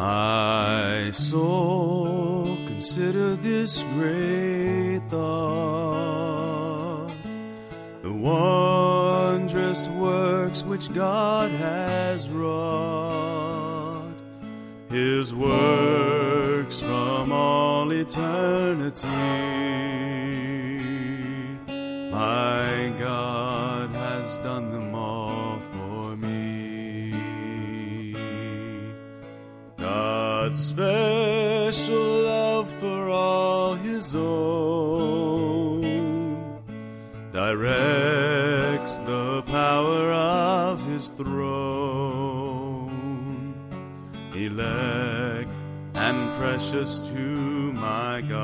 My soul, consider this great thought the wondrous works which God has wrought, His works from all eternity. My God has done them Special love for all His own. Directs the power of His throne. Elect and precious to my God,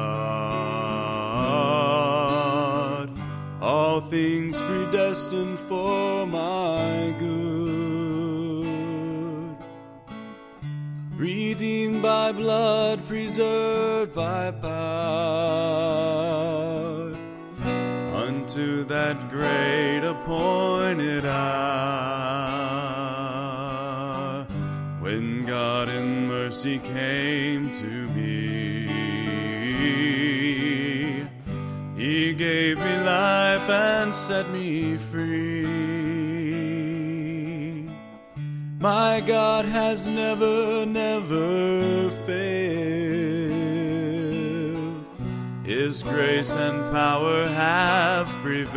all things predestined for my good redeemed by blood, preserved by power, unto that great appointed hour, when God in mercy came to me. He gave me life and set me free. My God has never, never failed. His grace and power have prevailed.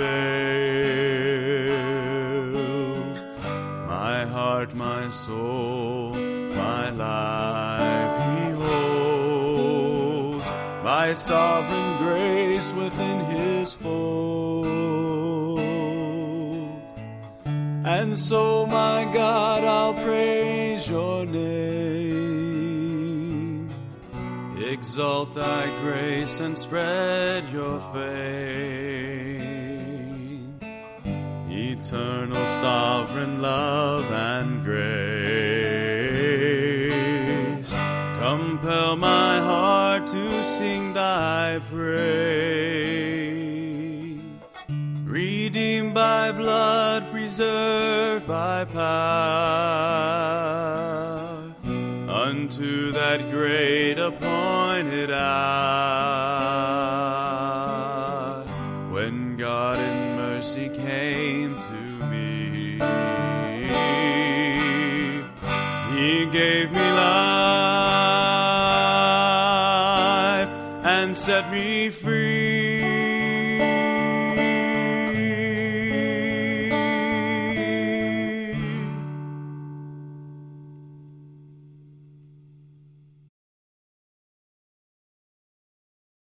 My heart, my soul, my life He holds. By sovereign grace within His fold. And so, my God, I'll praise your name. Exalt thy grace and spread your fame. Eternal, sovereign love and grace. Compel my heart to sing thy praise redeemed by blood, preserved by power, unto that great appointed hour, when God in mercy came to me. He gave me life and set me free.